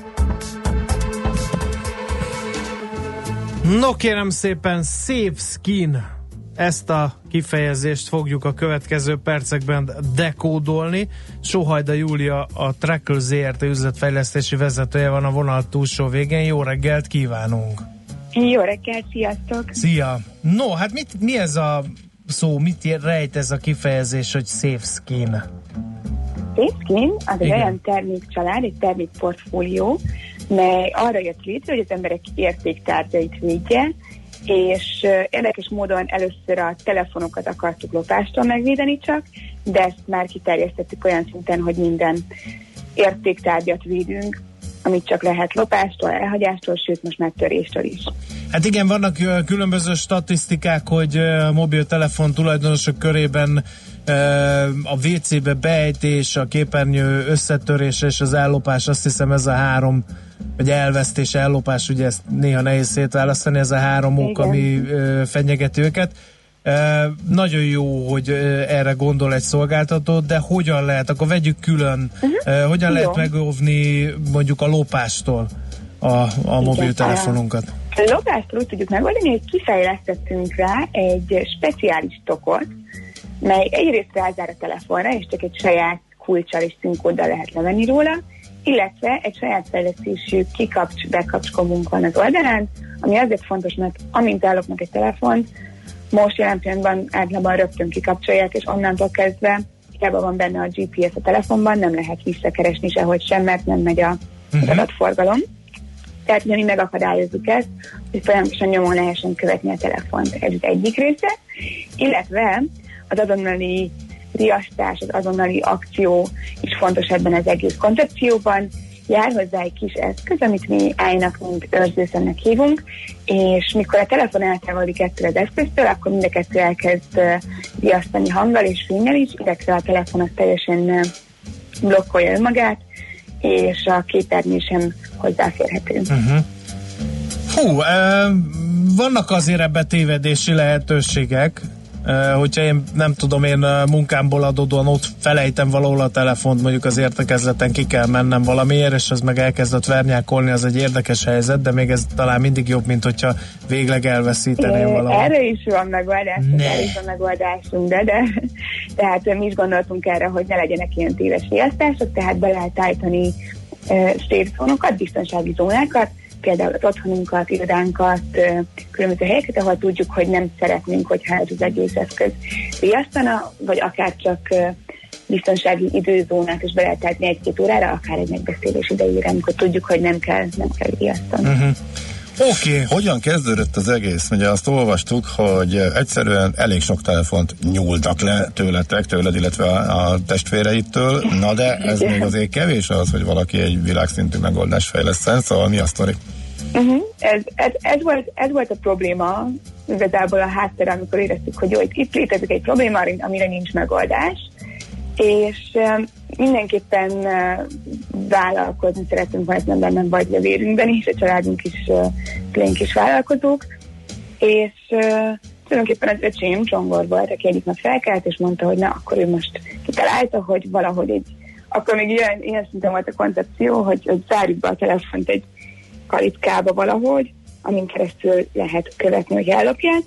No kérem szépen, Safe Skin. Ezt a kifejezést fogjuk a következő percekben dekódolni. Sohajda Júlia, a Trackle ZRT üzletfejlesztési vezetője van a vonal túlsó végén. Jó reggelt kívánunk! Jó reggelt, sziasztok! Szia! No, hát mit, mi ez a szó, mit rejt ez a kifejezés, hogy Safe Skin? Safe Skin az egy olyan termékcsalád, egy termékportfólió, mely arra jött létre, hogy az emberek értéktárgyait védje, és érdekes módon először a telefonokat akartuk lopástól megvédeni csak, de ezt már kiterjesztettük olyan szinten, hogy minden értéktárgyat védünk, amit csak lehet lopástól, elhagyástól, sőt most már töréstől is. Hát igen, vannak különböző statisztikák, hogy a mobiltelefon tulajdonosok körében a WC-be beejtés, a képernyő összetörése és az ellopás, azt hiszem ez a három, vagy elvesztés, ellopás, ugye ezt néha nehéz szétválasztani, ez a három ok, Igen. ami ö, fenyegeti őket. Ö, nagyon jó, hogy erre gondol egy szolgáltató, de hogyan lehet, akkor vegyük külön, uh-huh. hogyan Jó. lehet megóvni mondjuk a lopástól a, a mobiltelefonunkat? A lopást úgy tudjuk megoldani, hogy kifejlesztettünk rá egy speciális tokot, mely egyrészt rázár a telefonra, és csak egy saját kulcsal és színkóddal lehet levenni róla, illetve egy saját fejlesztésű kikapcs, bekapcsolónk van az oldalán, ami azért fontos, mert amint ellopnak egy telefont, most jelen pillanatban általában rögtön kikapcsolják, és onnantól kezdve hiába van benne a GPS a telefonban, nem lehet visszakeresni sehogy sem, mert nem megy a az adatforgalom. Tehát ugye mi megakadályozzuk ezt, hogy folyamatosan nyomon lehessen követni a telefont. Ez az egyik része. Illetve az azonnali riasztás, az azonnali akció is fontos ebben az egész koncepcióban. Jár hozzá egy kis eszköz, amit mi állnak, mint őrzőszemnek hívunk, és mikor a telefon eltávolodik ettől az eszköztől, akkor mind a kettő elkezd riasztani hanggal és fényel is, illetve a telefon az teljesen blokkolja önmagát, és a képernyő sem hozzáférhető. Uh-huh. Hú, e, vannak azért ebbe tévedési lehetőségek, hogyha én nem tudom, én munkámból adódóan ott felejtem valahol a telefont, mondjuk az értekezleten ki kell mennem valamiért, és az meg elkezdett vernyákolni, az egy érdekes helyzet, de még ez talán mindig jobb, mint hogyha végleg elveszíteném É, valahol. Erre is van megoldás, Ne. erre is van megoldásunk, de, de tehát mi is gondoltunk erre, hogy ne legyenek ilyen téves riasztások, tehát be lehet állítani e, szétzónokat, biztonsági zónákat, például az otthonunkat, irodánkat, különböző helyeket, ahol tudjuk, hogy nem szeretnénk, hogyha ez az egész eszköz riasztana, vagy akár csak biztonsági időzónát is be lehet állítani egy-két órára, akár egy megbeszélés idejére, amikor tudjuk, hogy nem kell, nem kell riasztani. Uh-huh. Oké, okay. Hogyan kezdődött az egész? Ugye azt olvastuk, hogy egyszerűen elég sok telefont nyúltak le tőletek, tőled, illetve a, testvéreittől. Na de ez Igen. még azért kevés az, hogy valaki egy világszintű megoldást fejleszten, szóval mi a sztori? Uh-huh. Ez, ez, ez, volt, ez volt a probléma, igazából a háttér, amikor éreztük, hogy jó, itt létezik egy probléma, amire nincs megoldás, és mindenképpen vállalkozni szeretünk, mert nem bennem vagy a vérünkben is, a családunk is, szüleink is vállalkozók, és tulajdonképpen az öcsém Csongor volt, aki egyik nap felkelt, és mondta, hogy na, akkor ő most kitalálta, hogy valahogy egy, akkor még ilyen, ilyen szinten volt a koncepció, hogy, hogy zárjuk be a telefont egy kalitkába valahogy, amin keresztül lehet követni, hogy ellopják,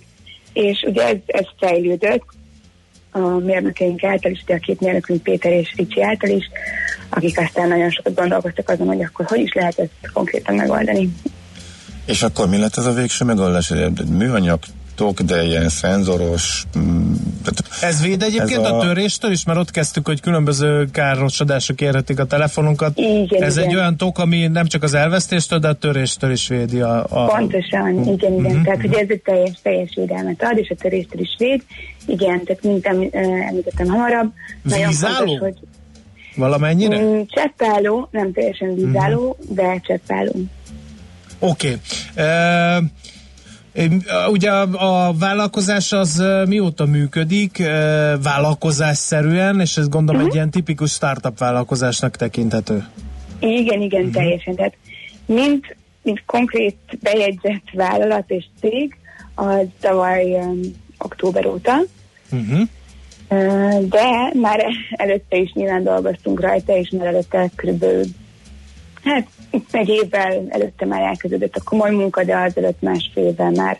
és ugye ez, ez fejlődött a mérnökeink által is, ugye a két mérnökünk Péter és Ricsi által is, akik aztán nagyon sokat gondolkoztak azon, hogy akkor hogy is lehet ezt konkrétan megoldani. És akkor mi lett ez a végső megoldás? Műanyag tok, de ilyen szenzoros... mm, tehát Ez véd egyébként Ez a... a- töréstől is, mert ott kezdtük, hogy különböző károsodások érhetik a telefonunkat. Igen, Ez igen. egy olyan tok, ami nem csak az elvesztéstől, de a töréstől is védi a... a... Pontosan, igen, igen. Mhm. Tehát, hogy ez egy teljes, teljes védelmet ad, és a töréstől is véd. Igen, tehát mint em- említettem hamarabb. nagyon Vízálló? fontos, hogy Valamennyire? mm, cseppálló, nem teljesen vízálló, Mhm. de cseppálló. Oké. Okay. Ugye a, a vállalkozás az mióta működik, vállalkozásszerűen, és ez gondolom Mhm. egy ilyen tipikus startup vállalkozásnak tekinthető. Igen, igen, uh-huh. teljesen. Tehát mint, mint konkrét bejegyzett vállalat és cég, az tavaly um, október óta, Uh-huh. uh, de már előtte is nyilván dolgoztunk rajta, és már előtte körülbelül hát egy évvel előtte már elkezdődött a komoly munka, de azelőtt másfél évvel már,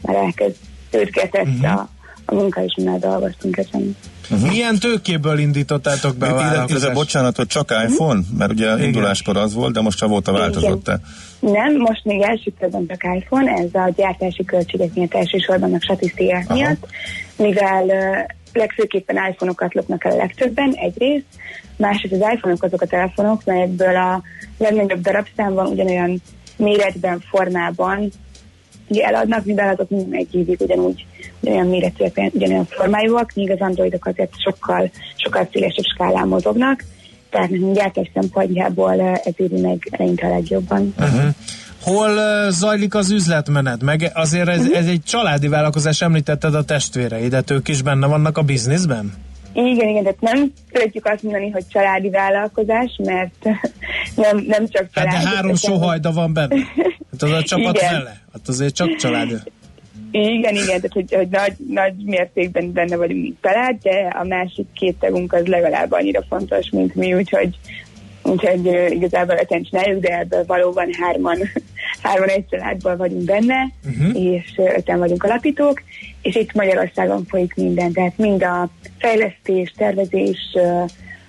már elkezdődgetett uh-huh. a, a munka, és mi már dolgoztunk ezen. Uh-huh. Milyen tőkéből indítottátok be a vállalkozást? bocsánat, hogy csak iPhone? Mert ugye Igen. induláskor az volt, de most avóta változott-e? Nem, most még első körben csak iPhone, ez a gyártási költségek miatt elsősorban a statisztiák Aha. miatt, mivel uh, legfőképpen iPhone-okat lopnak el a legtöbben, egyrészt, másrészt az iPhone-ok azok a telefonok, melyekből a legnagyobb darabszámban ugyanolyan méretben, formában ugye eladnak, mivel azok mind egy évig ugyanúgy ugyanolyan méretűek, ugyanolyan formájúak, míg az Androidok azért sokkal, sokkal szélesebb skálán mozognak, tehát nekünk gyártás szempontjából eh, ez éri meg eleinte a legjobban. Uh-huh. Hol zajlik az üzletmenet? Meg azért ez, ez egy családi vállalkozás, említetted a testvéreidet, ők is benne vannak a bizniszben? Igen, igen, tehát nem szeretjük azt mondani, hogy családi vállalkozás, mert nem, nem csak Hát családi. de három sóhajda van benne. Hát az a csapat Igen. fele. Hát azért csak család. Igen, igen, tehát hogy, hogy nagy, nagy mértékben benne vagyunk, mint család, de a másik két tagunk az legalább annyira fontos, mint mi, úgyhogy, úgyhogy ö, igazából öten csináljuk, de ebből valóban hárman, hárman egy családból vagyunk benne, uh-huh. és öten vagyunk alapítók, és itt Magyarországon folyik minden, tehát mind a fejlesztés, tervezés,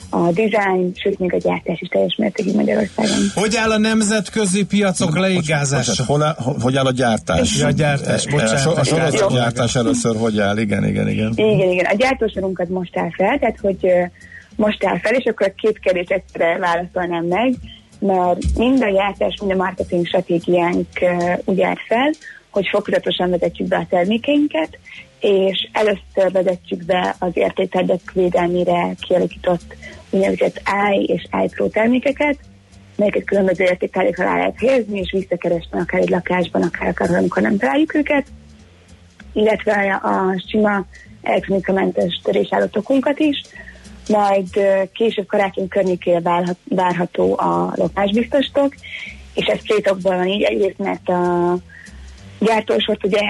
a design, sőt még a gyártás is teljes mértékig Magyarországon. Hogy áll a nemzetközi piacok leigázása? Bocsánat, hol, áll, hogy áll a gyártás? Ja, a gyártás, E, bocsánat. A, a sorozat Jó. gyártás először hogy áll? Igen, igen, igen. Igen, igen. A gyártósorunkat most áll fel, tehát hogy most áll fel, és akkor két kérdést egyszerre válaszolnám meg, mert mind a gyártás, mind a marketing stratégiánk úgy áll fel, hogy fokozatosan vezetjük be a termékeinket, és először vezetjük be az értéktárgyak védelmére kialakított úgynevezett i és i Pro termékeket, melyeket különböző értéktárgyakra rá lehet helyezni, és visszakeresni akár egy lakásban, akár akkor, amikor nem találjuk őket illetve a, a sima elektronikamentes törésállatokunkat is, majd később karácsony környékére várhat, várható a lopásbiztostok, és ez két okból van így, egyrészt mert a gyártósort ugye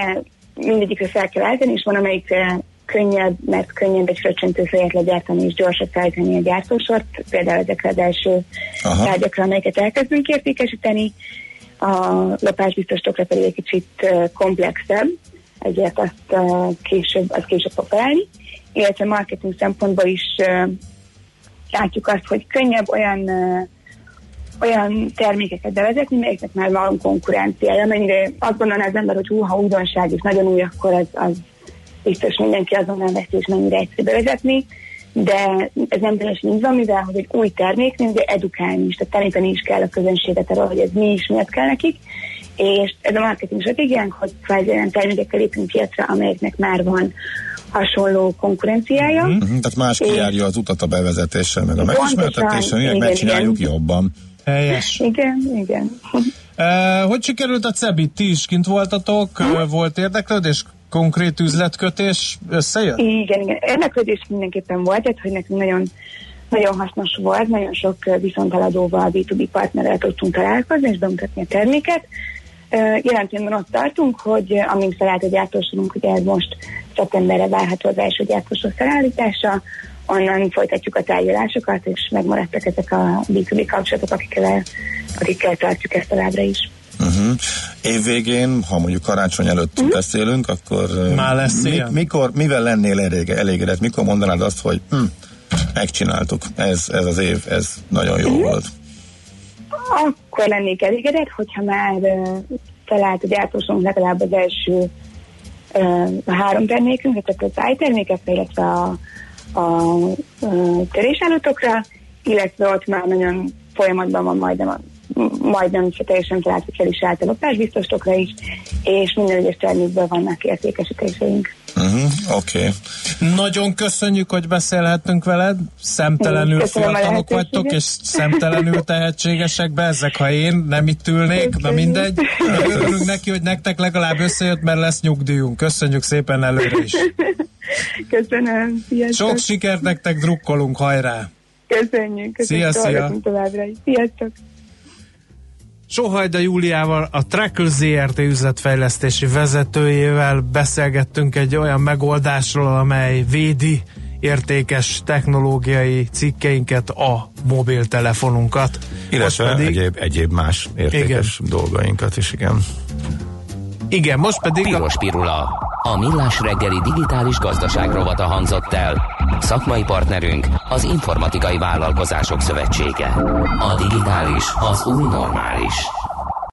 mindegyikre fel kell állítani, és van amelyikre könnyebb, mert könnyebb egy fröccsöntő fejet legyártani és gyorsabb szállítani a gyártósort, például ezekre az első Aha. tárgyakra, amelyeket elkezdünk értékesíteni, a lopásbiztosokra pedig egy kicsit komplexebb, ezért azt később, az később fog felállni, illetve marketing szempontból is látjuk azt, hogy könnyebb olyan olyan termékeket bevezetni, melyeknek már van konkurenciája, mennyire azt gondolná az ember, hogy hú, ha újdonság és nagyon új, akkor az, az biztos mindenki azonnal veszi, és mennyire egyszerű bevezetni, de ez nem teljesen így van, mivel hogy egy új terméknél ugye edukálni is, tehát tanítani is kell a közönséget arról, hogy ez mi is, miért kell nekik, és ez a marketing stratégiánk, hogy kvázi olyan termékekkel lépünk piacra, amelyeknek már van hasonló konkurenciája. Uh-huh, tehát más kijárja az utat a bevezetéssel, meg a megismertetéssel, igen, megcsináljuk igen. jobban. Helyes. Igen, igen. Uh, hogy sikerült a CEBIT? Ti is kint voltatok, uh, volt érdeklődés, konkrét üzletkötés összejött? Igen, igen. Érdeklődés mindenképpen volt, tehát hogy nekünk nagyon, nagyon hasznos volt, nagyon sok ö, viszonteladóval, B2B partnerrel tudtunk találkozni és bemutatni a terméket. Jelen pillanatban ott tartunk, hogy amint felállt a gyártósorunk, ugye ez most szeptemberre várható az első gyártósor felállítása, onnan folytatjuk a tárgyalásokat, és megmaradtak ezek a B2B kapcsolatok, akikkel, akikkel tartjuk ezt továbbra is. Uh-huh. Évvégén, ha mondjuk karácsony előtt uh-huh. beszélünk, akkor Már lesz ilyen? mikor, mivel lennél elég, elégedett? Mikor mondanád azt, hogy hm, megcsináltuk, ez, ez az év, ez nagyon jó uh-huh. volt. Akkor lennék elégedett, hogyha már uh, felállt a gyártósunk legalább az első a három termékünk, tehát az iTermékekre, illetve a, a, a törésállatokra, illetve ott már nagyon folyamatban van majdnem, a, majdnem se teljesen talált, hogy el is állt a lopásbiztosokra is, és minden egyes termékből vannak értékesítéseink. Uh-huh, Oké. Okay. Nagyon köszönjük, hogy beszélhettünk veled. Szemtelenül Köszönöm fiatalok vagytok, és szemtelenül tehetségesek be ezek, ha én nem itt ülnék, na mindegy. Örülünk neki, hogy nektek legalább összejött, mert lesz nyugdíjunk. Köszönjük szépen előre is. Köszönöm, sziasztok. Sok sikert nektek, drukkolunk, hajrá! Köszönjük, köszönjük. Szia, szia. továbbra is. Sziasztok. Sohajda Júliával, a Trackle ZRT üzletfejlesztési vezetőjével beszélgettünk egy olyan megoldásról, amely védi értékes technológiai cikkeinket, a mobiltelefonunkat. Illetve Most pedig, egyéb, egyéb más értékes igen. dolgainkat is, igen. Igen, most pedig a, Piros Pirula. A millás reggeli digitális gazdaság rovata hangzott el. Szakmai partnerünk az Informatikai Vállalkozások Szövetsége. A digitális az új normális.